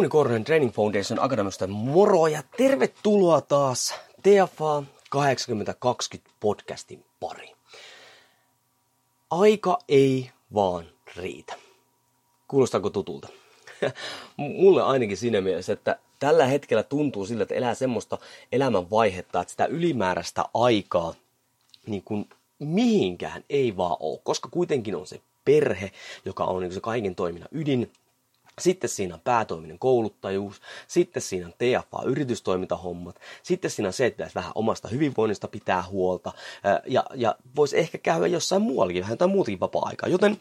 Jouni Korhonen Training Foundation Akademista moro ja tervetuloa taas TFA 8020 podcastin pari. Aika ei vaan riitä. Kuulostaako tutulta? Mulle ainakin siinä mielessä, että tällä hetkellä tuntuu sillä, että elää semmoista elämän vaihetta, että sitä ylimääräistä aikaa niin kuin mihinkään ei vaan ole, koska kuitenkin on se perhe, joka on niin se kaiken toiminnan ydin, sitten siinä on päätoiminen kouluttajuus, sitten siinä on TFA-yritystoimintahommat, sitten siinä on se, että pitäisi vähän omasta hyvinvoinnista pitää huolta, ja, ja voisi ehkä käydä jossain muuallakin, vähän jotain muutakin vapaa-aikaa. Joten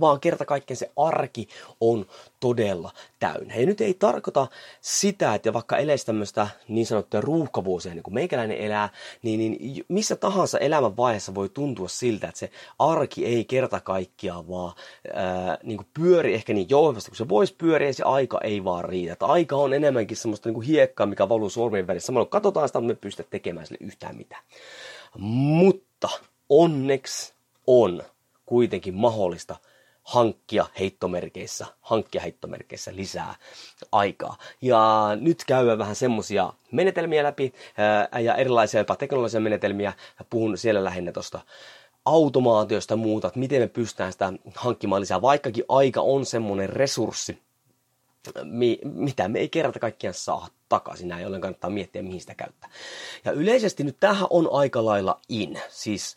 vaan kerta kaikkiaan se arki on todella täynnä. Ja nyt ei tarkoita sitä, että vaikka eläisi tämmöistä niin sanottuja ruuhkavuosia, niin kuin meikäläinen elää, niin, niin missä tahansa elämän vaiheessa voi tuntua siltä, että se arki ei kerta kaikkiaan vaan ää, niin kuin pyöri ehkä niin jouhevasti, kun se voisi pyöriä, ja se aika ei vaan riitä. Että aika on enemmänkin semmoista niin kuin hiekkaa, mikä valuu sormien välissä. Samalla katsotaan sitä, me pystytä tekemään sille yhtään mitään. Mutta onneksi on kuitenkin mahdollista – hankkia heittomerkeissä, hankkia heittomerkeissä lisää aikaa. Ja nyt käydään vähän semmosia menetelmiä läpi ja erilaisia jopa teknologisia menetelmiä. Puhun siellä lähinnä tuosta automaatiosta muuta, että miten me pystytään sitä hankkimaan lisää, vaikkakin aika on semmoinen resurssi, mi, mitä me ei kerta kaikkiaan saa takaisin, näin ollen kannattaa miettiä, mihin sitä käyttää. Ja yleisesti nyt tähän on aika lailla in, siis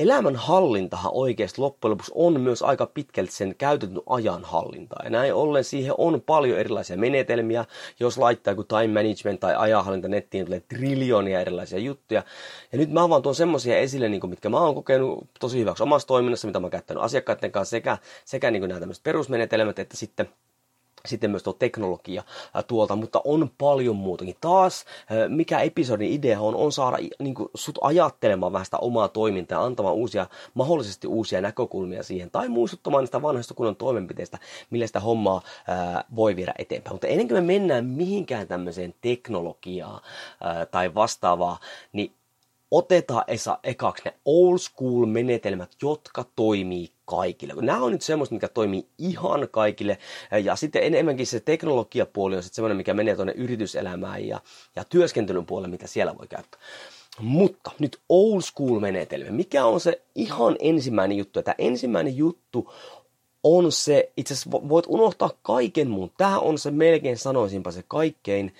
elämän hallintahan oikeasti loppujen lopuksi on myös aika pitkälti sen käytetyn ajan hallintaa. Ja näin ollen siihen on paljon erilaisia menetelmiä. Jos laittaa joku time management tai ajanhallinta nettiin, tulee triljoonia erilaisia juttuja. Ja nyt mä vaan tuon semmoisia esille, niin kuin, mitkä mä oon kokenut tosi hyväksi omassa toiminnassa, mitä mä oon käyttänyt asiakkaiden kanssa, sekä, sekä niin kuin nämä tämmöiset perusmenetelmät, että sitten sitten myös tuo teknologia tuolta, mutta on paljon muutakin. Taas, mikä episodin idea on, on saada niin kuin, sut ajattelemaan vähän sitä omaa toimintaa ja antamaan uusia, mahdollisesti uusia näkökulmia siihen, tai muistuttamaan niistä vanhoista kunnon toimenpiteistä, millä sitä hommaa ää, voi viedä eteenpäin. Mutta ennen kuin me mennään mihinkään tämmöiseen teknologiaan ää, tai vastaavaa, niin otetaan Esa ekaksi ne old school menetelmät, jotka toimii kaikille. Nämä on nyt semmoista, mikä toimii ihan kaikille. Ja sitten enemmänkin se teknologiapuoli on sitten semmoinen, mikä menee tuonne yrityselämään ja, ja työskentelyn puolelle, mitä siellä voi käyttää. Mutta nyt old school menetelmä. Mikä on se ihan ensimmäinen juttu? Tämä ensimmäinen juttu on se, itse asiassa voit unohtaa kaiken muun. Tämä on se melkein sanoisinpa se kaikkein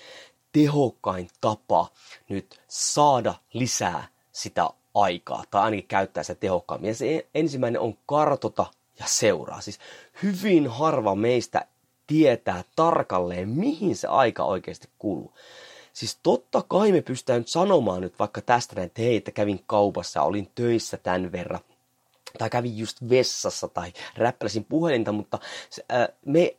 tehokkain tapa nyt saada lisää sitä aikaa, tai ainakin käyttää sitä tehokkaammin. Ja se ensimmäinen on kartota ja seuraa. Siis hyvin harva meistä tietää tarkalleen, mihin se aika oikeasti kuluu. Siis totta kai me pystytään nyt sanomaan nyt vaikka tästä että hei, että kävin kaupassa, olin töissä tämän verran, tai kävin just vessassa tai räppäläsin puhelinta, mutta äh, me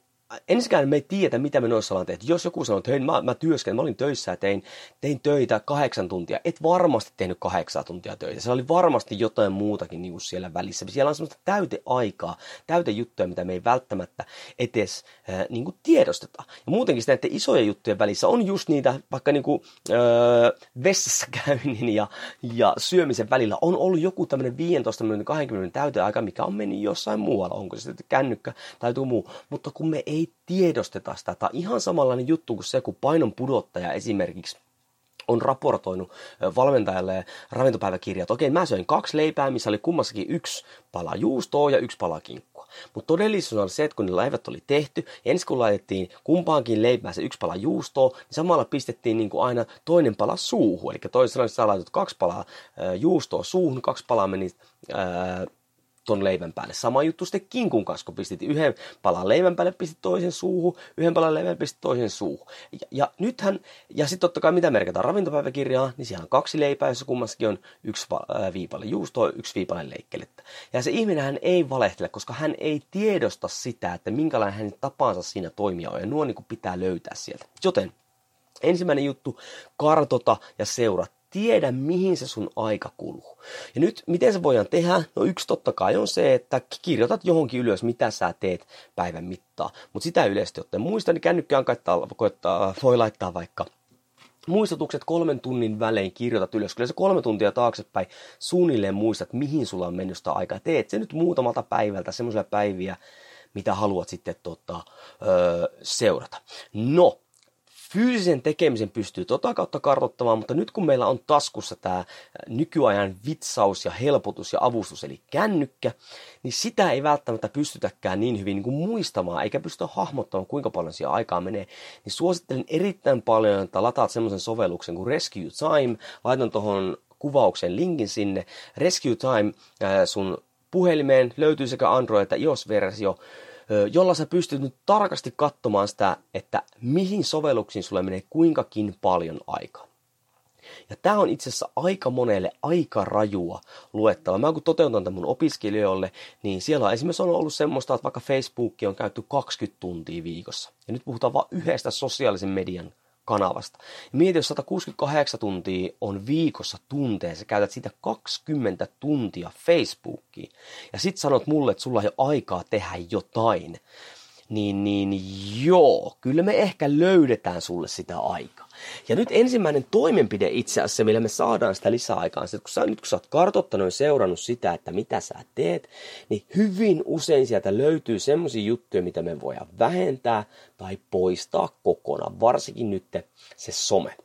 ensinnäkään me ei tiedä, mitä me noissa ollaan tehty. Jos joku sanoo, että hei, mä, mä työskentelin, mä olin töissä ja tein, tein töitä kahdeksan tuntia, et varmasti tehnyt kahdeksan tuntia töitä. Se oli varmasti jotain muutakin niin kuin siellä välissä. Siellä on semmoista täyteaikaa, täytejuttuja, mitä me ei välttämättä edes äh, niin kuin tiedosteta. Ja muutenkin näiden isojen juttujen välissä on just niitä, vaikka niin kuin, äh, vessassa käynnin ja, ja syömisen välillä on ollut joku tämmöinen 15 minuutin 20 minuutin täyteaika, mikä on mennyt jossain muualla. Onko se sitten kännykkä tai joku muu. Mutta kun me ei ei tiedosteta sitä. Tämä on ihan samanlainen juttu kuin se, kun painon pudottaja esimerkiksi on raportoinut valmentajalle ravintopäiväkirjat. Okei, mä söin kaksi leipää, missä oli kummassakin yksi pala juustoa ja yksi pala kinkkua. Mutta todellisuus on se, että kun ne leivät oli tehty, ja ensin kun laitettiin kumpaankin leipään se yksi pala juustoa, niin samalla pistettiin niin kuin aina toinen pala suuhun. Eli toisin sanoen, sä laitat kaksi palaa juustoa suuhun, kaksi palaa meni ää, ton leivän päälle. Sama juttu sitten kinkun kanssa, kun pistit yhden palan leivän päälle, pistit toisen suuhun, yhden palan leivän pistit toisen suuhun. Ja, ja nythän, ja sitten totta kai mitä merkataan ravintopäiväkirjaa, niin siellä on kaksi leipää, jossa kummassakin on yksi viipale juustoa, yksi viipale leikkelettä. Ja se ihminen ei valehtele, koska hän ei tiedosta sitä, että minkälainen hänen tapansa siinä toimia on, ja nuo niin pitää löytää sieltä. Joten ensimmäinen juttu, kartota ja seuraa tiedä, mihin se sun aika kuluu. Ja nyt, miten se voidaan tehdä? No yksi totta kai on se, että kirjoitat johonkin ylös, mitä sä teet päivän mittaa. Mutta sitä yleisesti ottaen muista, niin kännykkään koittaa, koittaa, voi laittaa vaikka muistutukset kolmen tunnin välein kirjoitat ylös. Kyllä se kolme tuntia taaksepäin suunnilleen muistat, mihin sulla on mennyt sitä aikaa. Teet se nyt muutamalta päivältä, semmoisella päiviä, mitä haluat sitten tota, öö, seurata. No, fyysisen tekemisen pystyy tota kautta kartoittamaan, mutta nyt kun meillä on taskussa tämä nykyajan vitsaus ja helpotus ja avustus, eli kännykkä, niin sitä ei välttämättä pystytäkään niin hyvin niin kuin muistamaan, eikä pystytä hahmottamaan, kuinka paljon siellä aikaa menee. Niin suosittelen erittäin paljon, että lataat semmoisen sovelluksen kuin Rescue Time, laitan tuohon kuvauksen linkin sinne. Rescue Time sun puhelimeen löytyy sekä Android- että iOS-versio, jolla sä pystyt nyt tarkasti katsomaan sitä, että mihin sovelluksiin sulle menee kuinkakin paljon aikaa. Ja tämä on itse asiassa aika monelle aika rajua luettava. Mä kun toteutan tämän mun opiskelijoille, niin siellä on esimerkiksi on ollut semmoista, että vaikka Facebook on käytetty 20 tuntia viikossa. Ja nyt puhutaan vain yhdestä sosiaalisen median kanavasta. Ja mieti, jos 168 tuntia on viikossa tunteja, sä käytät sitä 20 tuntia Facebookiin, ja sit sanot mulle, että sulla ei ole aikaa tehdä jotain, niin, niin joo, kyllä me ehkä löydetään sulle sitä aikaa. Ja nyt ensimmäinen toimenpide itse asiassa, millä me saadaan sitä lisäaikaa, on se, että kun sä, nyt kun sä oot kartottanut ja seurannut sitä, että mitä sä teet, niin hyvin usein sieltä löytyy semmoisia juttuja, mitä me voidaan vähentää tai poistaa kokonaan, varsinkin nyt se some.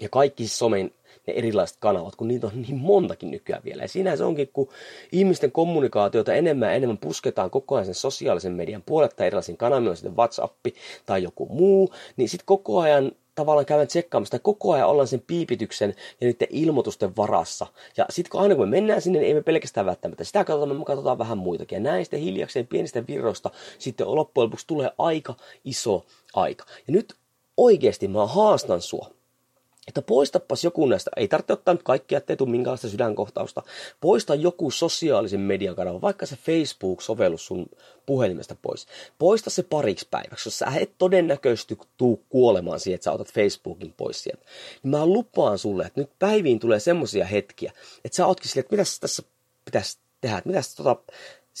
Ja kaikki somen ne erilaiset kanavat, kun niitä on niin montakin nykyään vielä. Ja siinä se onkin, kun ihmisten kommunikaatiota enemmän ja enemmän pusketaan koko ajan sen sosiaalisen median puolelle tai erilaisiin kanaviin, sitten WhatsApp tai joku muu, niin sitten koko ajan tavallaan käydään tsekkaamassa, koko ajan ollaan sen piipityksen ja niiden ilmoitusten varassa. Ja sitten kun aina kun me mennään sinne, niin ei me pelkästään välttämättä sitä katsotaan, me katsotaan vähän muitakin. Ja näin sitten hiljakseen pienistä virroista sitten loppujen lopuksi tulee aika iso aika. Ja nyt oikeasti mä haastan sua että poistapas joku näistä, ei tarvitse ottaa nyt kaikkia, ettei tule minkäänlaista sydänkohtausta, poista joku sosiaalisen median kanava, vaikka se Facebook-sovellus sun puhelimesta pois. Poista se pariksi päiväksi, jos sä et todennäköisesti tuu kuolemaan siihen, että sä otat Facebookin pois sieltä. Niin mä lupaan sulle, että nyt päiviin tulee semmoisia hetkiä, että sä ootkin silleen, että mitä tässä pitäisi tehdä, että mitä tota,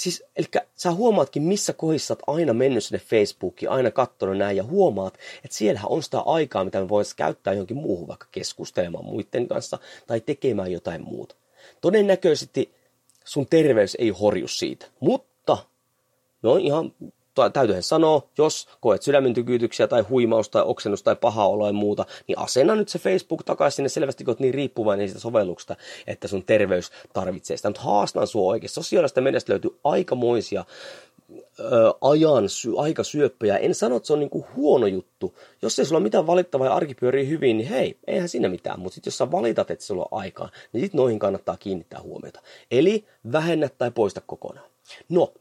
Siis, eli sä huomaatkin, missä kohdissa oot aina mennyt sinne Facebookiin, aina katsonut näin ja huomaat, että siellähän on sitä aikaa, mitä me voisi käyttää johonkin muuhun, vaikka keskustelemaan muiden kanssa tai tekemään jotain muuta. Todennäköisesti sun terveys ei horju siitä, mutta no ihan täytyyhän sanoa, jos koet sydämen tykytyksiä tai huimausta tai oksennusta tai pahaa oloa ja muuta, niin asenna nyt se Facebook takaisin sinne selvästi, kun niin riippuvainen siitä sovelluksesta, että sun terveys tarvitsee sitä. Mutta haastan sua oikein. Sosiaalista mediasta löytyy aikamoisia ajan, sy, aikasyöppöjä. En sano, että se on niinku huono juttu. Jos ei sulla ole mitään valittavaa ja arki pyörii hyvin, niin hei, eihän siinä mitään. Mutta jos sä valitat, että sulla on aikaa, niin sitten noihin kannattaa kiinnittää huomiota. Eli vähennä tai poista kokonaan. No,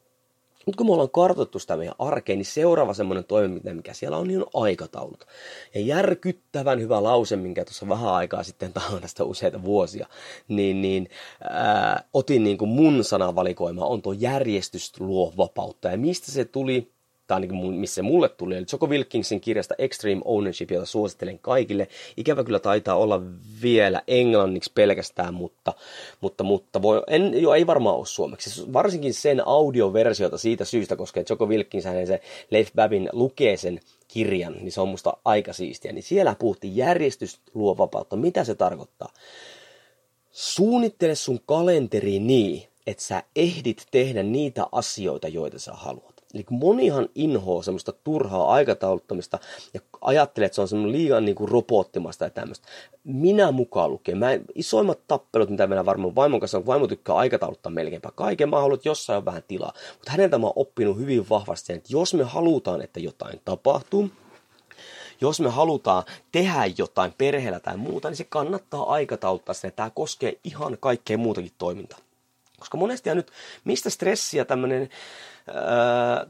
nyt kun me ollaan kartoittu sitä meidän arkeen, niin seuraava semmoinen toimenpide, mikä siellä on, niin on aikataulut. Ja järkyttävän hyvä lause, minkä tuossa vähän aikaa sitten, tämä tästä useita vuosia, niin, niin ää, otin niin kuin mun sanavalikoima, on tuo järjestys luo vapautta. Ja mistä se tuli? Tai ainakin missä mulle tuli, eli Joko Wilkinsin kirjasta Extreme Ownership, jota suosittelen kaikille. Ikävä kyllä taitaa olla vielä englanniksi pelkästään, mutta, mutta, mutta voi, en, jo, ei varmaan ole suomeksi. Varsinkin sen audioversiota siitä syystä, koska Joko Wilkins hänen se Leif Babin lukee sen kirjan, niin se on musta aika siistiä. Niin siellä puhuttiin järjestys luo vapautta. Mitä se tarkoittaa? Suunnittele sun kalenteri niin, että sä ehdit tehdä niitä asioita, joita sä haluat. Eli monihan inhoa semmoista turhaa aikatauluttamista ja ajattelee, että se on semmoinen liian niin kuin robottimasta ja tämmöistä. Minä mukaan lukee. Mä, isoimmat tappelut, mitä meillä varmaan vaimon kanssa on, vaimo tykkää aikatauluttaa melkeinpä kaiken. Mä haluan, että jossain on vähän tilaa. Mutta häneltä mä oon oppinut hyvin vahvasti että jos me halutaan, että jotain tapahtuu, jos me halutaan tehdä jotain perheellä tai muuta, niin se kannattaa aikatauluttaa sen. Tämä koskee ihan kaikkea muutakin toimintaa. Koska monesti ja nyt, mistä stressi ja tämmöinen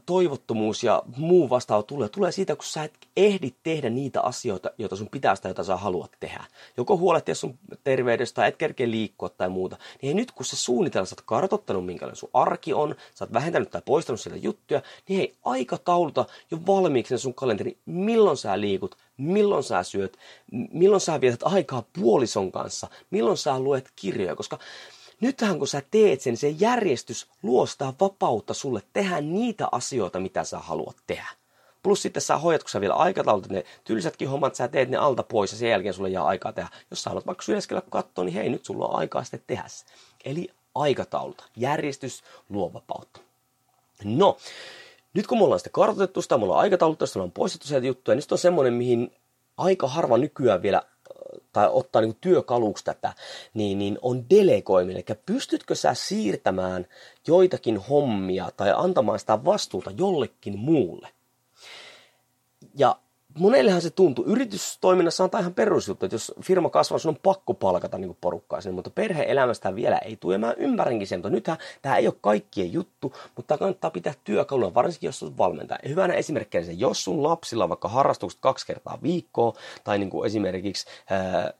toivottomuus ja muu vastaava tulee, tulee siitä, kun sä et ehdi tehdä niitä asioita, joita sun pitää sitä, joita sä haluat tehdä. Joko huolehtia sun terveydestä tai et kerkeä liikkua tai muuta. Niin nyt kun se suunnitelma, sä oot kartottanut minkälainen sun arki on, sä oot vähentänyt tai poistanut sieltä juttuja, niin hei, aikatauluta jo valmiiksi sun kalenteri, milloin sä liikut, milloin sä syöt, milloin sä vietät aikaa puolison kanssa, milloin sä luet kirjoja, koska nythän kun sä teet sen, se järjestys luo sitä vapautta sulle tehdä niitä asioita, mitä sä haluat tehdä. Plus sitten sä hoidat, kun sä vielä aikataulut, ne tylsätkin hommat, sä teet ne alta pois ja sen jälkeen sulle jää aikaa tehdä. Jos sä haluat vaikka syöskellä katsoa, niin hei, nyt sulla on aikaa sitten tehdä se. Eli aikatauluta. Järjestys luo vapautta. No, nyt kun me ollaan sitten kartoitettu sitä, mulla on aikataulut, josta on poistettu sieltä juttuja, niin on semmoinen, mihin aika harva nykyään vielä tai ottaa niin työkaluksi tätä, niin, niin on delegoiminen. Eli pystytkö sä siirtämään joitakin hommia tai antamaan sitä vastuuta jollekin muulle? Ja monellehan se tuntuu. Yritystoiminnassa on ihan perusjuttu, että jos firma kasvaa, sun on pakko palkata niin porukkaa sinne, mutta perhe-elämästä vielä ei tule. Ja mä ymmärränkin sen, mutta nythän tämä ei ole kaikkien juttu, mutta kannattaa pitää työkaluna, varsinkin jos on valmentaja. Ja hyvänä esimerkkinä se, jos sun lapsilla on vaikka harrastukset kaksi kertaa viikkoa, tai niin kuin esimerkiksi ää,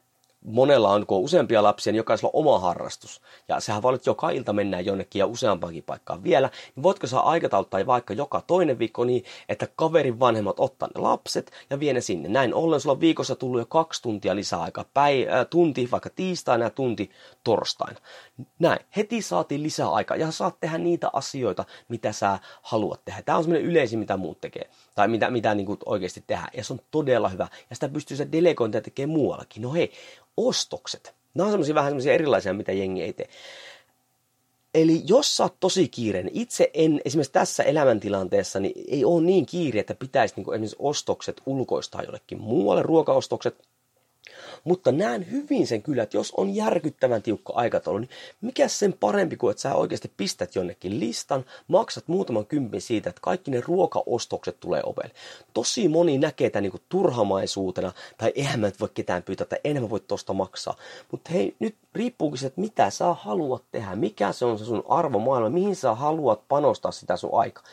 monella on, kun on useampia lapsia, niin jokaisella on oma harrastus. Ja sehän voi joka ilta mennään jonnekin ja useampaankin paikkaan vielä. Niin voitko saa aikatauluttaa vaikka joka toinen viikko niin, että kaverin vanhemmat ottaa ne lapset ja vie ne sinne. Näin ollen sulla on viikossa tullut jo kaksi tuntia lisää aikaa. Päi, äh, tunti vaikka tiistaina ja tunti torstaina. Näin. Heti saatiin lisää aikaa ja saat tehdä niitä asioita, mitä sä haluat tehdä. Tämä on semmoinen yleisin, mitä muut tekee. Tai mitä, mitä niin oikeasti tehdään. Ja se on todella hyvä. Ja sitä pystyy se delegointia tekemään muuallakin. No hei, ostokset. Nämä on semmoisia vähän semmoisia erilaisia, mitä jengi ei tee. Eli jos sä oot tosi kiireinen, itse en esimerkiksi tässä elämäntilanteessa, niin ei ole niin kiire, että pitäisi niin esimerkiksi ostokset ulkoistaa jollekin muualle, ruokaostokset, mutta näen hyvin sen kyllä, että jos on järkyttävän tiukka aikataulu, niin mikä sen parempi kuin, että sä oikeasti pistät jonnekin listan, maksat muutaman kympin siitä, että kaikki ne ruokaostokset tulee ovelle. Tosi moni näkee tämän niin turhamaisuutena, tai eihän mä nyt voi ketään pyytää, tai enemmän voi tosta maksaa. Mutta hei, nyt riippuukin se, että mitä sä haluat tehdä, mikä se on se sun arvomaailma, mihin sä haluat panostaa sitä sun aikaa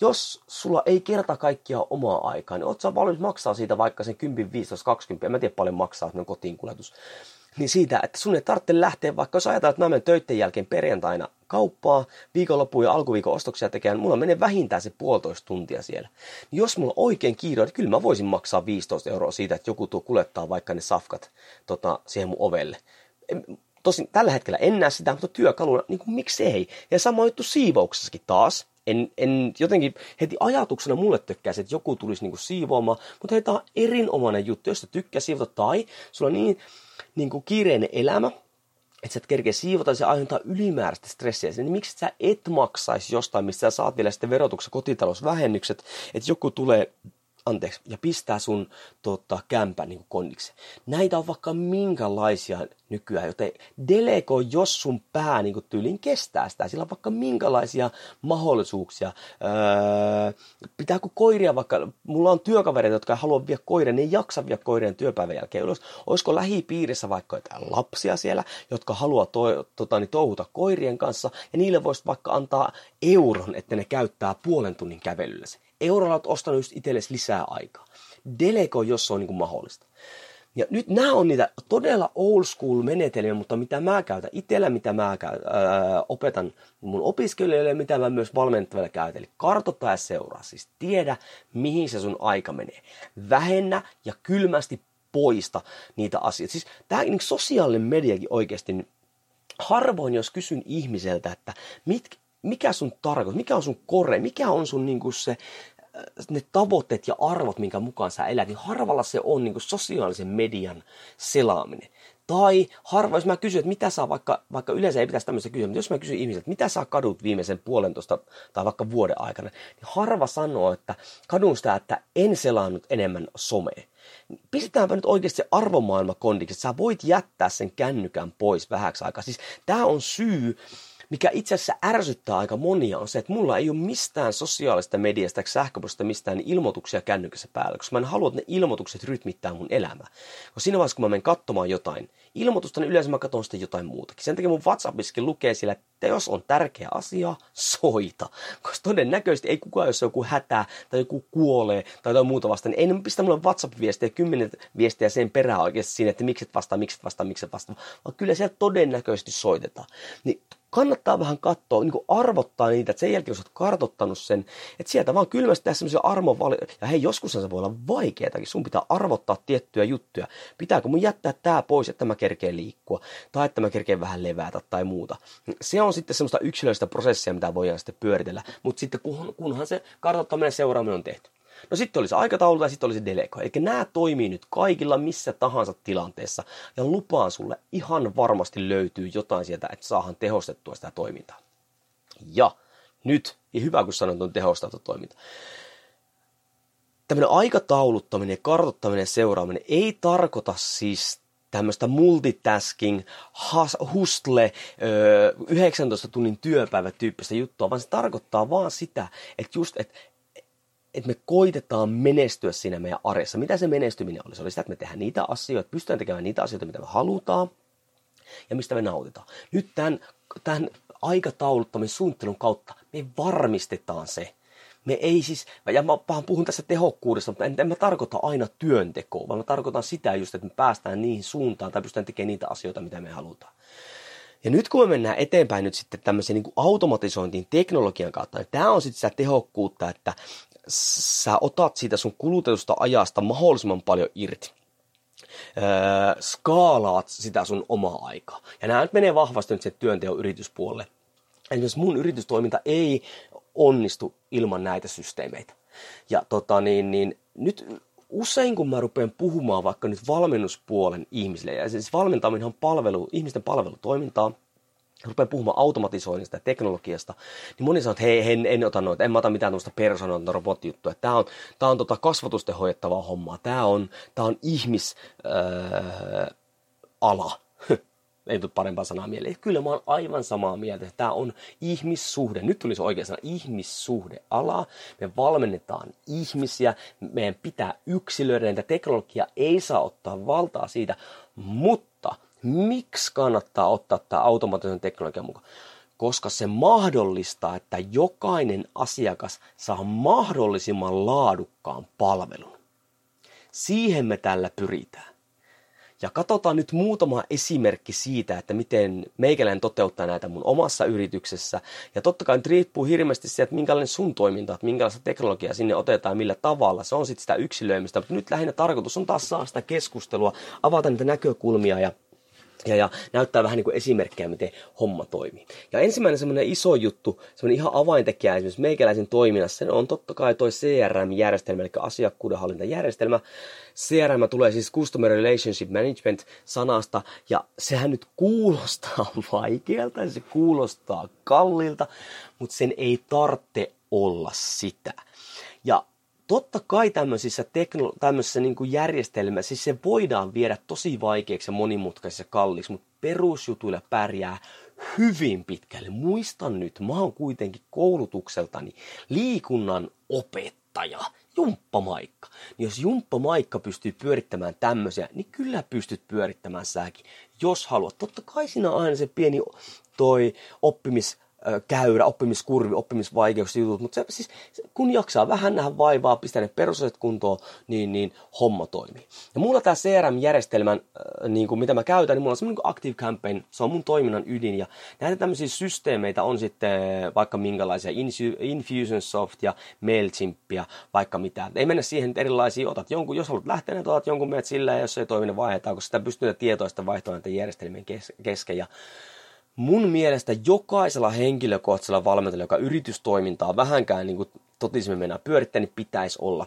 jos sulla ei kerta kaikkia omaa aikaa, niin oot sä valmis maksaa siitä vaikka sen 10, 15, 20, en mä tiedä paljon maksaa että kotiin kuljetus. Niin siitä, että sun ei tarvitse lähteä, vaikka jos ajatellaan, että mä menen töiden jälkeen perjantaina kauppaa, viikonloppuun ja alkuviikon ostoksia tekemään, mulla menee vähintään se puolitoista tuntia siellä. Niin jos mulla oikein kiire, niin kyllä mä voisin maksaa 15 euroa siitä, että joku tuo kulettaa vaikka ne safkat tota, siihen mun ovelle. Tosin tällä hetkellä en näe sitä, mutta työkaluna, niin kuin miksei. Ja sama juttu siivouksessakin taas en, en jotenkin heti ajatuksena mulle tykkäisi, että joku tulisi niinku siivoamaan, mutta hei, tämä on erinomainen juttu, jos sä tykkää siivota tai sulla on niin, niin kuin kiireinen elämä, että sä et kerkeä siivota, se aiheuttaa ylimääräistä stressiä. Niin miksi sä et maksaisi jostain, mistä sä saat vielä sitten verotuksessa kotitalousvähennykset, että joku tulee anteeksi, ja pistää sun tota, kämpän niin konniksi. Näitä on vaikka minkälaisia nykyään, joten delego, jos sun pää niin tyylin kestää sitä, sillä on vaikka minkälaisia mahdollisuuksia. Öö, pitääkö koiria vaikka, mulla on työkavereita, jotka ei halua viedä koiria, ne ei jaksa viedä koirien työpäivän jälkeen ylös. Olisiko lähipiirissä vaikka jotain lapsia siellä, jotka haluaa to, tota, niin touhuta koirien kanssa, ja niille voisi vaikka antaa euron, että ne käyttää puolen tunnin kävelyllä eurolla olet ostanut just itsellesi lisää aikaa. Delego, jos se on niin kuin mahdollista. Ja nyt nämä on niitä todella old school menetelmiä, mutta mitä mä käytän itsellä, mitä mä käy, ää, opetan mun opiskelijoille, mitä mä myös valmentaville käytän. Eli kartoita ja seuraa. Siis tiedä, mihin se sun aika menee. Vähennä ja kylmästi poista niitä asioita. Siis tämä niin sosiaalinen mediakin oikeasti, niin harvoin jos kysyn ihmiseltä, että mit, mikä sun tarkoitus, mikä on sun kore, mikä on sun niin kuin se, äh, ne tavoitteet ja arvot, minkä mukaan sä elät, niin harvalla se on niin kuin sosiaalisen median selaaminen. Tai harva, jos mä kysyn, että mitä saa vaikka, vaikka yleensä ei pitäisi tämmöistä kysyä, mutta jos mä kysyn ihmisiltä, että mitä saa kadut viimeisen puolentoista tai vaikka vuoden aikana, niin harva sanoo, että kadun sitä, että en selannut enemmän somea. Pistetäänpä nyt oikeasti se arvomaailma kondiksi, että sä voit jättää sen kännykän pois vähäksi aikaa. Siis tämä on syy, mikä itse asiassa ärsyttää aika monia, on se, että mulla ei ole mistään sosiaalista mediasta sähköpostista mistään ilmoituksia kännykässä päällä, koska mä en halua, että ne ilmoitukset rytmittää mun elämää. Koska siinä vaiheessa, kun mä menen katsomaan jotain ilmoitusta, niin yleensä mä katson sitten jotain muutakin. Sen takia mun WhatsAppissakin lukee siellä, että jos on tärkeä asia, soita. Koska todennäköisesti ei kukaan, jos joku hätä tai joku kuolee tai jotain muuta vastaan, niin ei ne pistä mulle WhatsApp-viestejä, kymmenen viestejä sen perään oikeasti siinä, että miksi et vastaa, miksi et vastaa, miksi et vastaa, vaan kyllä sieltä todennäköisesti soitetaan. Niin kannattaa vähän katsoa, niin arvottaa niitä, että sen jälkeen, jos olet kartottanut sen, että sieltä vaan kylmästi tehdä semmoisia armovali- ja hei, joskus se voi olla vaikeatakin, sun pitää arvottaa tiettyjä juttuja. Pitääkö mun jättää tämä pois, että mä kerkeen liikkua, tai että mä kerkeen vähän levätä tai muuta. Se on sitten semmoista yksilöllistä prosessia, mitä voidaan sitten pyöritellä, mutta sitten kunhan se kartottaminen seuraaminen on tehty. No sitten oli se aikataulu tai sitten oli se deleko. Eli nämä toimii nyt kaikilla missä tahansa tilanteessa. Ja lupaan sulle ihan varmasti löytyy jotain sieltä, että saahan tehostettua sitä toimintaa. Ja nyt, ja hyvä kun sanoin tuon tehostettu toiminta. Tämmöinen aikatauluttaminen, kartoittaminen, seuraaminen ei tarkoita siis tämmöistä multitasking, hustle, 19 tunnin työpäivä tyyppistä juttua, vaan se tarkoittaa vaan sitä, että just, että että me koitetaan menestyä siinä meidän arjessa. Mitä se menestyminen oli? Se oli sitä, että me tehdään niitä asioita, pystytään tekemään niitä asioita, mitä me halutaan ja mistä me nautitaan. Nyt tämän, tämän aikatauluttamisen suunnittelun kautta me varmistetaan se, me ei siis, ja mä puhun tässä tehokkuudesta, mutta en, en mä tarkoita aina työntekoa, vaan mä tarkoitan sitä just, että me päästään niihin suuntaan tai pystytään tekemään niitä asioita, mitä me halutaan. Ja nyt kun me mennään eteenpäin nyt sitten tämmöiseen niin automatisointiin teknologian kautta, niin tämä on sitten sitä tehokkuutta, että sä otat siitä sun kulutetusta ajasta mahdollisimman paljon irti. Öö, skaalaat sitä sun omaa aikaa. Ja nämä nyt menee vahvasti nyt se työnteon yrityspuolelle. Esimerkiksi mun yritystoiminta ei onnistu ilman näitä systeemeitä. Ja tota niin, niin nyt usein kun mä rupean puhumaan vaikka nyt valmennuspuolen ihmisille, ja siis valmentaminen on palvelu, ihmisten palvelutoimintaa, rupean puhumaan automatisoinnista ja teknologiasta, niin moni sanoo, että hei, en, en ota noita, en mä ota mitään tuosta persoonalta robottijuttua. Tämä on, tää on tota kasvatusten hoidettavaa hommaa. Tämä on, tää on ihmisala. Äh, ei tule parempaa sanaa mieleen. Kyllä mä oon aivan samaa mieltä, tämä on ihmissuhde. Nyt tulisi oikein sana ihmissuhdeala. Me valmennetaan ihmisiä, meidän pitää yksilöidä, että teknologia ei saa ottaa valtaa siitä, mutta Miksi kannattaa ottaa tämä automaattisen teknologian mukaan? Koska se mahdollistaa, että jokainen asiakas saa mahdollisimman laadukkaan palvelun. Siihen me tällä pyritään. Ja katsotaan nyt muutama esimerkki siitä, että miten meikäläinen toteuttaa näitä mun omassa yrityksessä. Ja totta kai nyt riippuu hirveästi siitä, että minkälainen sun toiminta, että minkälaista teknologiaa sinne otetaan, millä tavalla. Se on sitten sitä yksilöimistä, mutta nyt lähinnä tarkoitus on taas saa sitä keskustelua, avata niitä näkökulmia ja ja, ja näyttää vähän niin kuin esimerkkejä, miten homma toimii. Ja ensimmäinen semmoinen iso juttu, semmoinen ihan avaintekijä esimerkiksi meikäläisen toiminnassa, se on totta kai toi CRM-järjestelmä, eli asiakkuudenhallintajärjestelmä. CRM tulee siis Customer Relationship Management sanasta, ja sehän nyt kuulostaa vaikealta, se kuulostaa kalliilta, mutta sen ei tarvitse olla sitä. Totta kai tämmöisissä, teknolo- tämmöisissä niin kuin järjestelmissä, siis se voidaan viedä tosi vaikeaksi ja monimutkaisiksi ja kalliiksi, mutta perusjutuilla pärjää hyvin pitkälle. Muistan nyt, mä oon kuitenkin koulutukseltani liikunnan opettaja, jumppamaikka. Niin jos jumppamaikka pystyy pyörittämään tämmöisiä, niin kyllä pystyt pyörittämään säkin, jos haluat. Totta kai siinä on aina se pieni toi oppimis käyrä, oppimiskurvi, oppimisvaikeuksia jutut, mutta se, siis, kun jaksaa vähän nähdä vaivaa, pistää ne perusasiat kuntoon, niin, niin homma toimii. Ja mulla tämä CRM-järjestelmän, niin kuin mitä mä käytän, niin mulla on semmoinen Active Campaign, se on mun toiminnan ydin, ja näitä tämmöisiä systeemeitä on sitten vaikka minkälaisia, Infusionsoft ja MailChimpia, vaikka mitä. Ei mennä siihen, että erilaisia otat jonkun, jos haluat lähteä, niin otat jonkun meet sillä, ja jos ei toimi, niin vaihdetaan, koska sitä pystyy tietoista vaihtoa näiden järjestelmien kesken, ja mun mielestä jokaisella henkilökohtaisella valmentajalla, joka yritystoimintaa vähänkään niin kuin totisemmin mennään pyörittää, niin pitäisi olla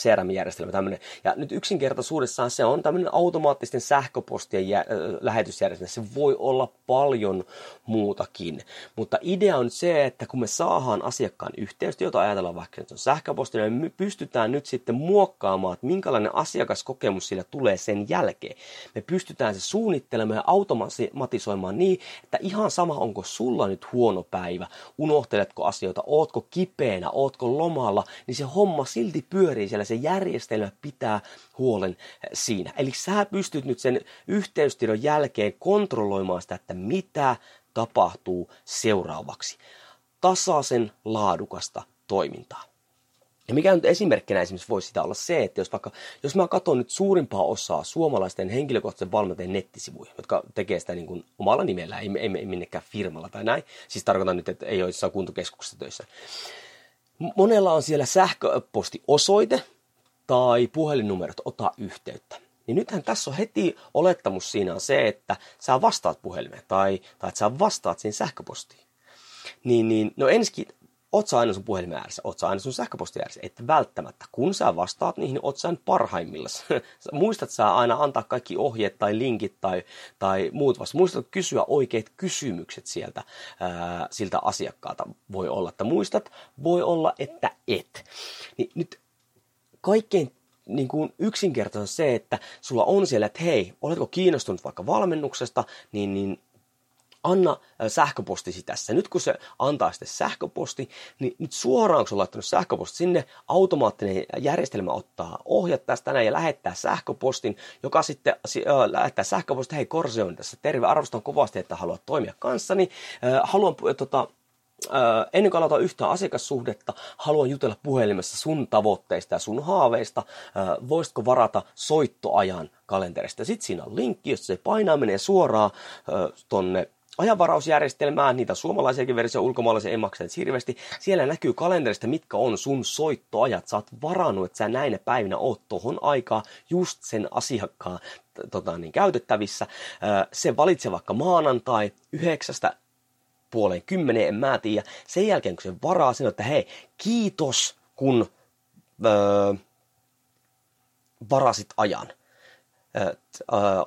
CRM-järjestelmä tämmöinen. Ja nyt yksinkertaisuudessaan se on tämmöinen automaattisten sähköpostien jä, lähetysjärjestelmä. Se voi olla paljon muutakin. Mutta idea on se, että kun me saadaan asiakkaan yhteys, ajatellaan vaikka että on sähköposti, niin me pystytään nyt sitten muokkaamaan, että minkälainen asiakaskokemus sillä tulee sen jälkeen. Me pystytään se suunnittelemaan ja automatisoimaan niin, että ihan sama onko sulla nyt huono päivä, unohteletko asioita, ootko kipeänä, ootko lomalla, niin se homma silti pyörii siellä se järjestelmä pitää huolen siinä. Eli sä pystyt nyt sen yhteystiedon jälkeen kontrolloimaan sitä, että mitä tapahtuu seuraavaksi. Tasaisen laadukasta toimintaa. Ja mikä nyt esimerkkinä esimerkiksi voisi sitä olla se, että jos vaikka, jos mä katson nyt suurimpaa osaa suomalaisten henkilökohtaisen valmentajien nettisivuja, jotka tekee sitä niin kuin omalla nimellä, ei, ei, ei minnekään firmalla tai näin, siis tarkoitan nyt, että ei ole jossain kuntokeskuksessa töissä. Monella on siellä sähköpostiosoite, tai puhelinnumerot, ota yhteyttä. Niin nythän tässä on heti olettamus siinä on se, että sä vastaat puhelimeen tai, tai että sä vastaat siinä sähköpostiin. Niin, niin no ensikin, oot sä aina sun puhelimen ääressä, oot sä aina sun sähköpostin ääressä, että välttämättä. Kun sä vastaat niihin, oot sä parhaimmillaan. Muistat sä aina antaa kaikki ohjeet tai linkit tai, tai muut vasta. Muistat kysyä oikeat kysymykset sieltä, ää, siltä asiakkaalta. Voi olla, että muistat, voi olla, että et. Niin nyt kaikkein niin kuin yksinkertainen se, että sulla on siellä, että hei, oletko kiinnostunut vaikka valmennuksesta, niin, niin anna sähköpostisi tässä. Nyt kun se antaa sitten sähköposti, niin nyt suoraan kun on laittanut sähköposti sinne, automaattinen järjestelmä ottaa ohjat tästä näin ja lähettää sähköpostin, joka sitten äh, lähettää sähköpostin, hei Korse on tässä, terve, arvostan kovasti, että haluat toimia kanssani, äh, haluan äh, tota, ennen kuin aloitan yhtään asiakassuhdetta, haluan jutella puhelimessa sun tavoitteista ja sun haaveista. Voisitko varata soittoajan kalenterista? Sitten siinä on linkki, jossa se painaa, menee suoraan tonne ajanvarausjärjestelmään, niitä suomalaisiakin versioita, ulkomaalaisia ei makseta hirveästi. Siellä näkyy kalenterista, mitkä on sun soittoajat. Sä oot varannut, että sä näinä päivinä oot tuohon aikaa just sen asiakkaan tota, niin, käytettävissä. Se valitsee vaikka maanantai yhdeksästä puoleen kymmeneen, en mä tiedä. Sen jälkeen, kun se varaa sinne, että hei, kiitos, kun öö, varasit ajan. Öö,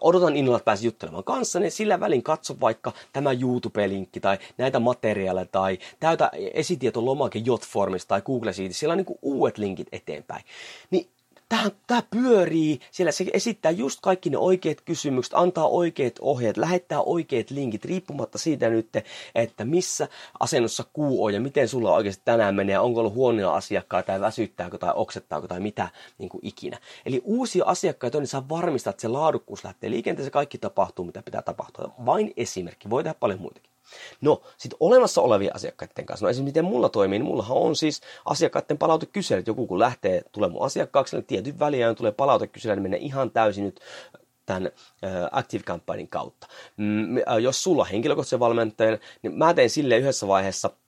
odotan innolla, että pääsin juttelemaan kanssa, niin sillä välin katso vaikka tämä YouTube-linkki tai näitä materiaaleja tai täytä esitietolomake Jotformista tai Google Sheetissa, siellä on niin uudet linkit eteenpäin. Niin tämä, tämä pyörii, siellä se esittää just kaikki ne oikeat kysymykset, antaa oikeat ohjeet, lähettää oikeat linkit, riippumatta siitä nyt, että missä asennossa kuu on ja miten sulla oikeasti tänään menee, onko ollut huonoja asiakkaita tai väsyttääkö tai oksettaako tai mitä niin kuin ikinä. Eli uusia asiakkaita on, niin saa varmistaa, että se laadukkuus lähtee liikenteeseen, kaikki tapahtuu, mitä pitää tapahtua. Vain esimerkki, voi tehdä paljon muitakin. No, sitten olemassa olevien asiakkaiden kanssa. No esimerkiksi miten mulla toimii, niin mullahan on siis asiakkaiden palautekyselyt. Joku kun lähtee tulemaan mun asiakkaaksi, niin tietyn väliajan tulee palautekysely, niin menee ihan täysin nyt tämän Active Campaignin kautta. Mm, jos sulla on henkilökohtaisen valmentajan, niin mä teen sille yhdessä vaiheessa –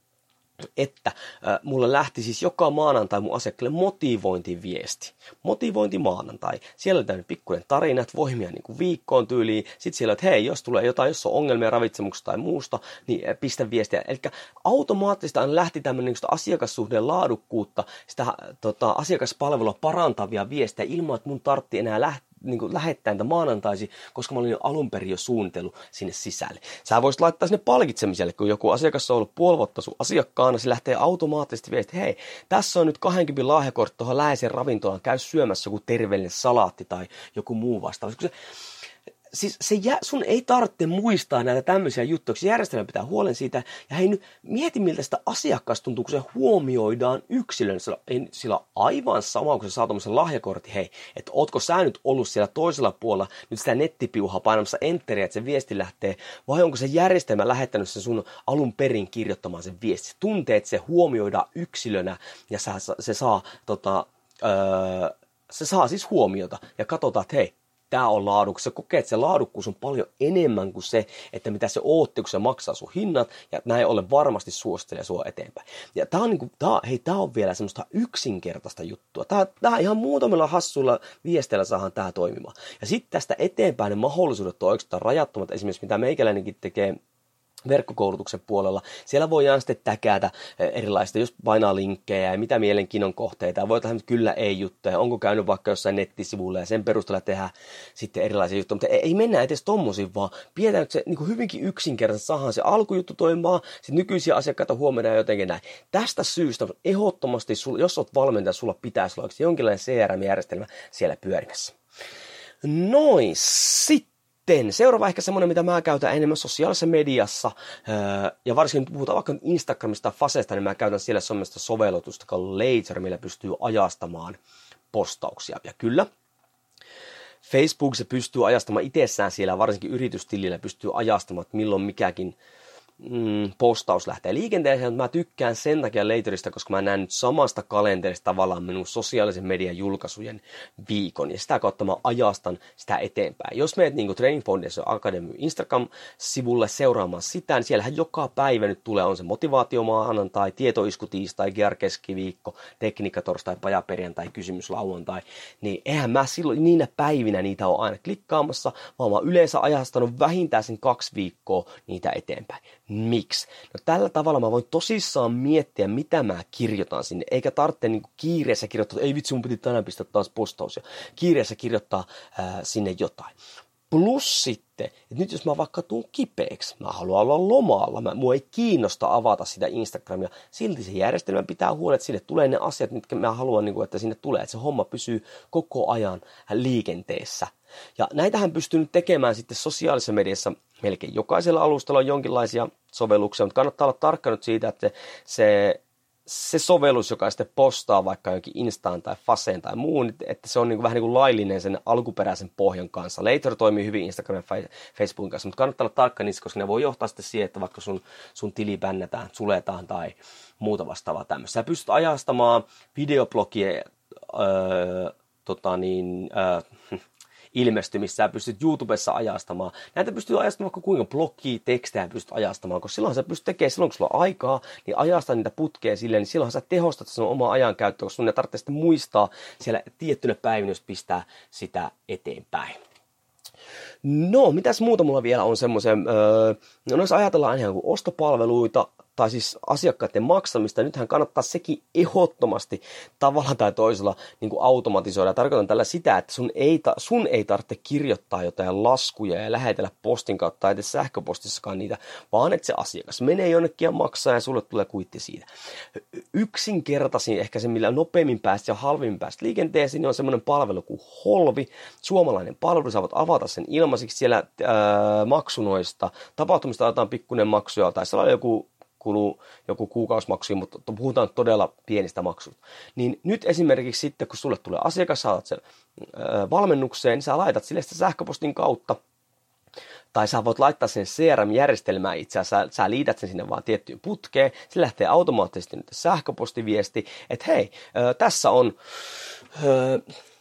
että äh, mulle lähti siis joka maanantai mun asiakkaille motivointiviesti. Motivointi maanantai. Siellä oli tämmöinen pikkuinen tarina, että voimia niin kuin viikkoon tyyliin. Sitten siellä, että hei, jos tulee jotain, jos on ongelmia ravitsemuksesta tai muusta, niin pistä viestiä. Eli automaattisesti aina lähti tämmöinen niin asiakassuhteen laadukkuutta, sitä tota, asiakaspalvelua parantavia viestejä ilman, että mun tartti enää lähteä niin kuin lähettää niitä maanantaisi, koska mä olin jo alun perin jo suunnitellut sinne sisälle. Sä voisit laittaa sinne palkitsemiselle, kun joku asiakas on ollut puoli vuotta sun asiakkaana, se lähtee automaattisesti viesti, hei, tässä on nyt 20 lahjakortti tuohon läheisen ravintolaan, käy syömässä joku terveellinen salaatti tai joku muu vastaava. Se, siis se jä, sun ei tarvitse muistaa näitä tämmöisiä juttuja, järjestelmä pitää huolen siitä. Ja hei nyt, mieti miltä sitä asiakkaasta tuntuu, kun se huomioidaan yksilön. Sillä, ei, sillä aivan sama, kun sä saat tämmöisen lahjakortti, hei, että ootko sä nyt ollut siellä toisella puolella nyt sitä nettipiuhaa painamassa enteriä, että se viesti lähtee, vai onko se järjestelmä lähettänyt sen sun alun perin kirjoittamaan sen viesti. Tuntee, että se huomioidaan yksilönä ja sä, se saa tota, öö, se saa siis huomiota ja katsotaan, että hei, tämä on laadukkuus. Sä kokee, että se laadukkuus on paljon enemmän kuin se, että mitä se ootti, kun se maksaa sun hinnat, ja näin ollen varmasti suosittelee sua eteenpäin. Ja tämä on, niinku, tää, hei, tää on vielä semmoista yksinkertaista juttua. Tää, tää ihan muutamilla hassuilla viesteillä saadaan tämä toimimaan. Ja sitten tästä eteenpäin ne mahdollisuudet on oikeastaan rajattomat, esimerkiksi mitä meikäläinenkin tekee verkkokoulutuksen puolella. Siellä voidaan sitten täkätä eh, erilaista, jos painaa linkkejä ja mitä mielenkiinnon kohteita. Voi tehdä kyllä ei-juttuja, onko käynyt vaikka jossain nettisivulla ja sen perusteella tehdä sitten erilaisia juttuja. Mutta ei mennä edes tommosiin, vaan pidetään se niin kuin hyvinkin yksinkertaisesti, saadaan se alkujuttu toimimaan, sitten nykyisiä asiakkaita huomioidaan jotenkin näin. Tästä syystä ehdottomasti, jos olet valmentaja, sulla pitäisi olla jonkinlainen CRM-järjestelmä siellä pyörimässä. Noin, sitten sitten seuraava ehkä semmoinen, mitä mä käytän enemmän sosiaalisessa mediassa, öö, ja varsinkin puhutaan vaikka Instagramista tai Fasesta, niin mä käytän siellä semmoista sovellutusta kuin Later, millä pystyy ajastamaan postauksia. Ja kyllä, Facebook se pystyy ajastamaan itsessään siellä, varsinkin yritystilillä pystyy ajastamaan, että milloin mikäkin mm, postaus lähtee liikenteeseen, mutta mä tykkään sen takia Laterista, koska mä näen nyt samasta kalenterista tavallaan minun sosiaalisen median julkaisujen viikon, ja sitä kautta mä ajastan sitä eteenpäin. Jos meet niin Training Foundation Academy Instagram-sivulle seuraamaan sitä, niin siellähän joka päivä nyt tulee, on se motivaatiomaanantai, tietoisku tiistai, keskiviikko, tekniikka torstai, pajaperjantai, kysymys lauantai, niin eihän mä silloin niinä päivinä niitä ole aina klikkaamassa, vaan mä oon yleensä ajastanut vähintään sen kaksi viikkoa niitä eteenpäin. Miksi? No tällä tavalla mä voin tosissaan miettiä, mitä mä kirjoitan sinne, eikä tarvitse niin kiireessä kirjoittaa, ei vitsi, mun piti tänään pistää taas postaus, ja kiireessä kirjoittaa ää, sinne jotain. Plus sitten, että nyt jos mä vaikka tuun kipeäksi, mä haluan olla lomalla, mä, mua ei kiinnosta avata sitä Instagramia, silti se järjestelmä pitää huolet, että sille tulee ne asiat, mitkä mä haluan, niin kuin, että sinne tulee, että se homma pysyy koko ajan liikenteessä. Ja näitähän pystyy nyt tekemään sitten sosiaalisessa mediassa melkein jokaisella alustalla on jonkinlaisia sovelluksia, mutta kannattaa olla tarkka nyt siitä, että se, se sovellus, joka sitten postaa vaikka jokin Instaan tai Faseen tai muun, että se on niin kuin, vähän niin kuin laillinen sen alkuperäisen pohjan kanssa. Later toimii hyvin Instagramin ja Facebookin kanssa, mutta kannattaa olla tarkka niissä, koska ne voi johtaa sitten siihen, että vaikka sun, sun tili bännätään, suletaan tai muuta vastaavaa tämmöistä. Sä pystyt ajastamaan videoblogia öö, tota niin, öö, ilmestymistä sä pystyt YouTubessa ajastamaan. Näitä pystyy ajastamaan vaikka kuinka blogia, tekstejä pystyt ajastamaan, koska silloin sä pystyt tekemään, silloin kun sulla on aikaa, niin ajasta niitä putkeja silleen, niin silloin sä tehostat sen omaa ajankäyttöä, koska sun ei tarvitse sitten muistaa siellä tiettynä päivinä, jos pistää sitä eteenpäin. No, mitäs muuta mulla vielä on semmoisen, öö, no jos ajatellaan ihan kuin ostopalveluita, tai siis asiakkaiden maksamista, nythän kannattaa sekin ehdottomasti tavalla tai toisella niin kuin automatisoida. Tarkoitan tällä sitä, että sun ei, ta- sun ei tarvitse kirjoittaa jotain laskuja ja lähetellä postin kautta tai edes sähköpostissakaan niitä, vaan että se asiakas menee jonnekin ja maksaa ja sulle tulee kuitti siitä. Yksinkertaisin ehkä se, millä nopeimmin päästä ja halvimmin päästä liikenteeseen, niin on semmoinen palvelu kuin Holvi. Suomalainen palvelu, voit avata sen ilmaiseksi siellä ää, maksunoista. Tapahtumista otetaan pikkuinen maksu ja taisi olla joku kuluu joku kuukausimaksu, mutta puhutaan todella pienistä maksuista. Niin nyt esimerkiksi sitten, kun sulle tulee asiakas, saat sen valmennukseen, niin sä laitat sille sitä sähköpostin kautta, tai sä voit laittaa sen CRM-järjestelmään itse asiassa, sä, sä liität sen sinne vaan tiettyyn putkeen, se lähtee automaattisesti nyt sähköpostiviesti, että hei, tässä on,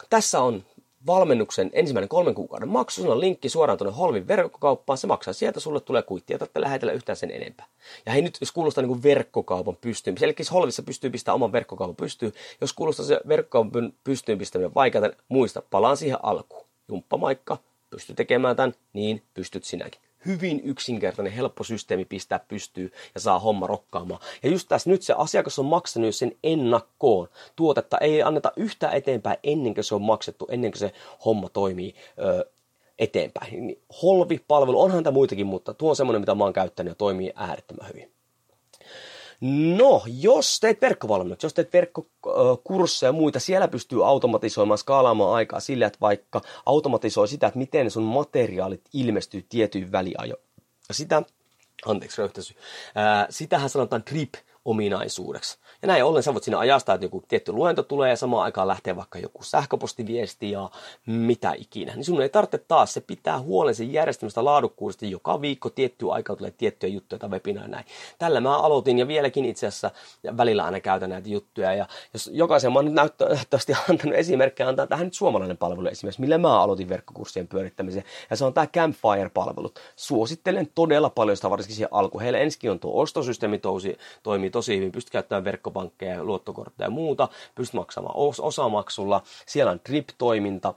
tässä on valmennuksen ensimmäinen kolmen kuukauden maksu, sulla on linkki suoraan tuonne Holvin verkkokauppaan, se maksaa sieltä, sulle tulee kuitti, ja tarvitse lähetellä yhtään sen enempää. Ja hei nyt, jos kuulostaa niin kuin verkkokaupan pystyyn, eli Holvissa pystyy pistämään oman verkkokaupan pystyyn, jos kuulostaa se verkkokaupan pystyyn pistäminen vaikeaa, muista, palaan siihen alkuun. Jumppamaikka, pysty tekemään tämän, niin pystyt sinäkin hyvin yksinkertainen, helppo systeemi pistää pystyy ja saa homma rokkaamaan. Ja just tässä nyt se asiakas on maksanut sen ennakkoon. Tuotetta ei anneta yhtään eteenpäin ennen kuin se on maksettu, ennen kuin se homma toimii ö, eteenpäin. Niin Holvi-palvelu, onhan tämä muitakin, mutta tuo on semmoinen, mitä mä oon käyttänyt ja toimii äärettömän hyvin. No, jos teet verkkovalmennuksia, jos teet verkkokursseja ja muita, siellä pystyy automatisoimaan, skaalaamaan aikaa sillä, että vaikka automatisoi sitä, että miten sun materiaalit ilmestyy tietyin väliajoin. Sitä, anteeksi röyhtäisy, sitähän sanotaan drip ominaisuudeksi. Ja näin ollen sä voit siinä ajastaa, että joku tietty luento tulee ja samaan aikaan lähtee vaikka joku sähköpostiviesti ja mitä ikinä. Niin sun ei tarvitse taas, se pitää huolen sen järjestelmästä laadukkuudesta. Joka viikko tiettyä aikaa tulee tiettyjä juttuja tai webinaa näin. Tällä mä aloitin ja vieläkin itse asiassa välillä aina käytän näitä juttuja. Ja jos jokaisen mä oon näyttävästi antanut esimerkkejä, antaa tähän nyt suomalainen palvelu esimerkiksi, millä mä aloitin verkkokurssien pyörittämisen. Ja se on tämä Campfire-palvelut. Suosittelen todella paljon sitä varsinkin siihen alkuun. Heillä ensin on tuo ostosysteemi toimii tosi hyvin, pystyt käyttämään verkkopankkeja, luottokortteja ja muuta, pystyt maksamaan os- osamaksulla, siellä on drip-toiminta,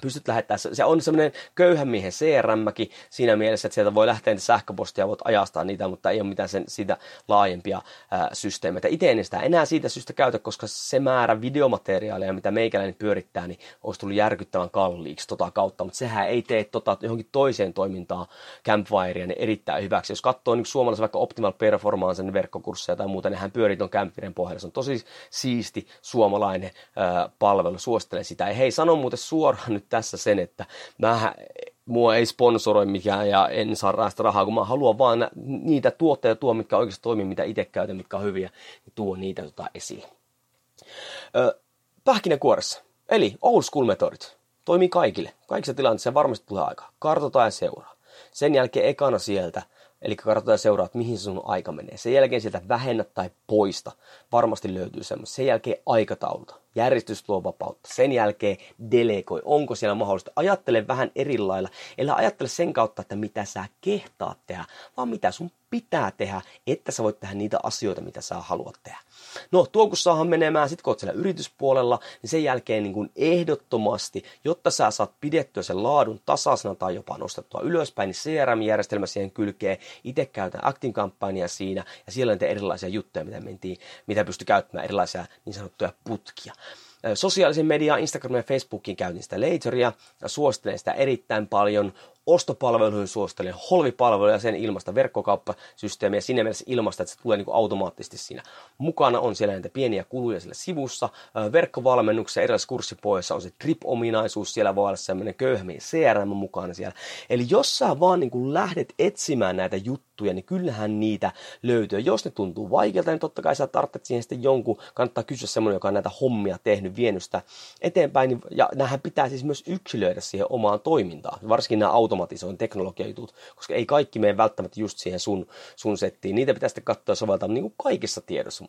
pystyt lähettämään, se on semmoinen köyhän miehen crm siinä mielessä, että sieltä voi lähteä niitä sähköpostia, voit ajastaa niitä, mutta ei ole mitään sen, siitä laajempia ää, systeemeitä. Itse en sitä enää siitä syystä käytä, koska se määrä videomateriaalia, mitä meikäläinen pyörittää, niin olisi tullut järkyttävän kalliiksi tota kautta, mutta sehän ei tee tota johonkin toiseen toimintaan Campfirea niin erittäin hyväksi. Jos katsoo niin suomalaisen vaikka Optimal Performance verkkokursseja tai muuta, niin hän pyörii ton Campfiren pohjalla. Se on tosi siisti suomalainen ää, palvelu, suosittelen sitä. Ja hei, sano muuten suoraan nyt tässä sen, että mä mua ei sponsoroi mikään ja en saa raasta rahaa, kun mä haluan vaan niitä tuotteita tuo, mitkä oikeasti toimii, mitä itse käytän, mitkä on hyviä, niin tuo niitä tota esille. Öö, pähkinäkuoressa, eli old school metodit, toimii kaikille. Kaikissa tilanteissa varmasti tulee aika. Kartota ja seuraa. Sen jälkeen ekana sieltä Eli katsotaan seuraa, että mihin sun aika menee. Sen jälkeen sieltä vähennä tai poista. Varmasti löytyy semmoista. Sen jälkeen aikatauluta. Järjestys tuo vapautta. Sen jälkeen delegoi. Onko siellä mahdollista? Ajattele vähän eri lailla. Eli ajattele sen kautta, että mitä sä kehtaat tehdä, vaan mitä sun pitää tehdä, että sä voit tehdä niitä asioita, mitä sä haluat tehdä. No, tuo kun saahan menemään, sit kun oot siellä yrityspuolella, niin sen jälkeen niin kuin ehdottomasti, jotta sä saat pidettyä sen laadun tasaisena tai jopa nostettua ylöspäin, niin CRM-järjestelmä siihen kylkee. Itse käytän Actin-kampanjaa siinä, ja siellä on erilaisia juttuja, mitä mentiin, mitä pystyy käyttämään, erilaisia niin sanottuja putkia. Sosiaalisen median, Instagramin ja Facebookin käytin sitä ja suosittelen sitä erittäin paljon ostopalveluihin suosittelen holvipalveluja sen ilmasta verkkokauppasysteemiä siinä mielessä ilmasta, että se tulee niin kuin automaattisesti siinä. Mukana on siellä näitä pieniä kuluja siellä sivussa. Verkkovalmennuksessa erilaisissa kurssipohjassa on se trip-ominaisuus, siellä voi olla semmoinen köyhmiin CRM mukana siellä. Eli jos sä vaan niin kuin lähdet etsimään näitä juttuja, niin kyllähän niitä löytyy. Jos ne tuntuu vaikealta, niin totta kai sä tarvitset siihen sitten jonkun, kannattaa kysyä semmoinen, joka on näitä hommia tehnyt, vienyt sitä eteenpäin. Niin, ja nämähän pitää siis myös yksilöidä siihen omaan toimintaan, varsinkin nämä auto automatisoin teknologiajutut, koska ei kaikki mene välttämättä just siihen sun, sun settiin. Niitä pitää sitten katsoa soveltaa niin kuin kaikissa tiedossa.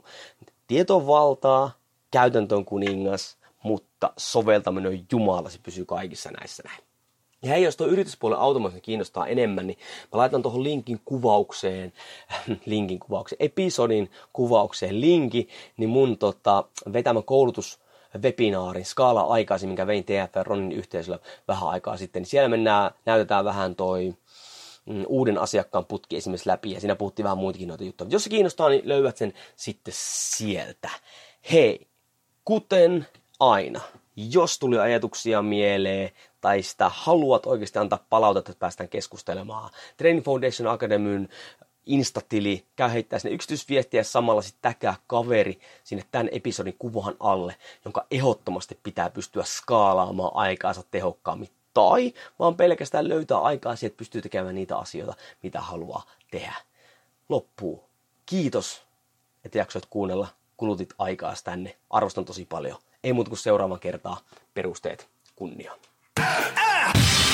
Tieto on valtaa, käytäntö on kuningas, mutta soveltaminen on Jumala, se pysyy kaikissa näissä näin. Ja hei, jos tuo yrityspuolen automaatio kiinnostaa enemmän, niin mä laitan tuohon linkin kuvaukseen, linkin kuvaukseen, episodin kuvaukseen linki, niin mun tota, vetämä koulutus webinaarin skaala aikaisin, minkä vein TF Ronin yhteisöllä vähän aikaa sitten, niin siellä mennään, näytetään vähän toi mm, uuden asiakkaan putki esimerkiksi läpi, ja siinä puhuttiin vähän muitakin noita juttuja. Jos se kiinnostaa, niin löydät sen sitten sieltä. Hei, kuten aina, jos tuli ajatuksia mieleen, tai sitä haluat oikeasti antaa palautetta, että päästään keskustelemaan. Training Foundation Academyn Instatili, käy heittää sinne yksityisviestiä ja samalla sitten täkää kaveri sinne tämän episodin kuvahan alle, jonka ehdottomasti pitää pystyä skaalaamaan aikaansa tehokkaammin. Tai vaan pelkästään löytää aikaa siihen, että pystyy tekemään niitä asioita, mitä haluaa tehdä. Loppuu. Kiitos, että jaksoit kuunnella. Kulutit aikaa tänne. Arvostan tosi paljon. Ei muuta kuin seuraavan kertaa perusteet kunniaan. Ah!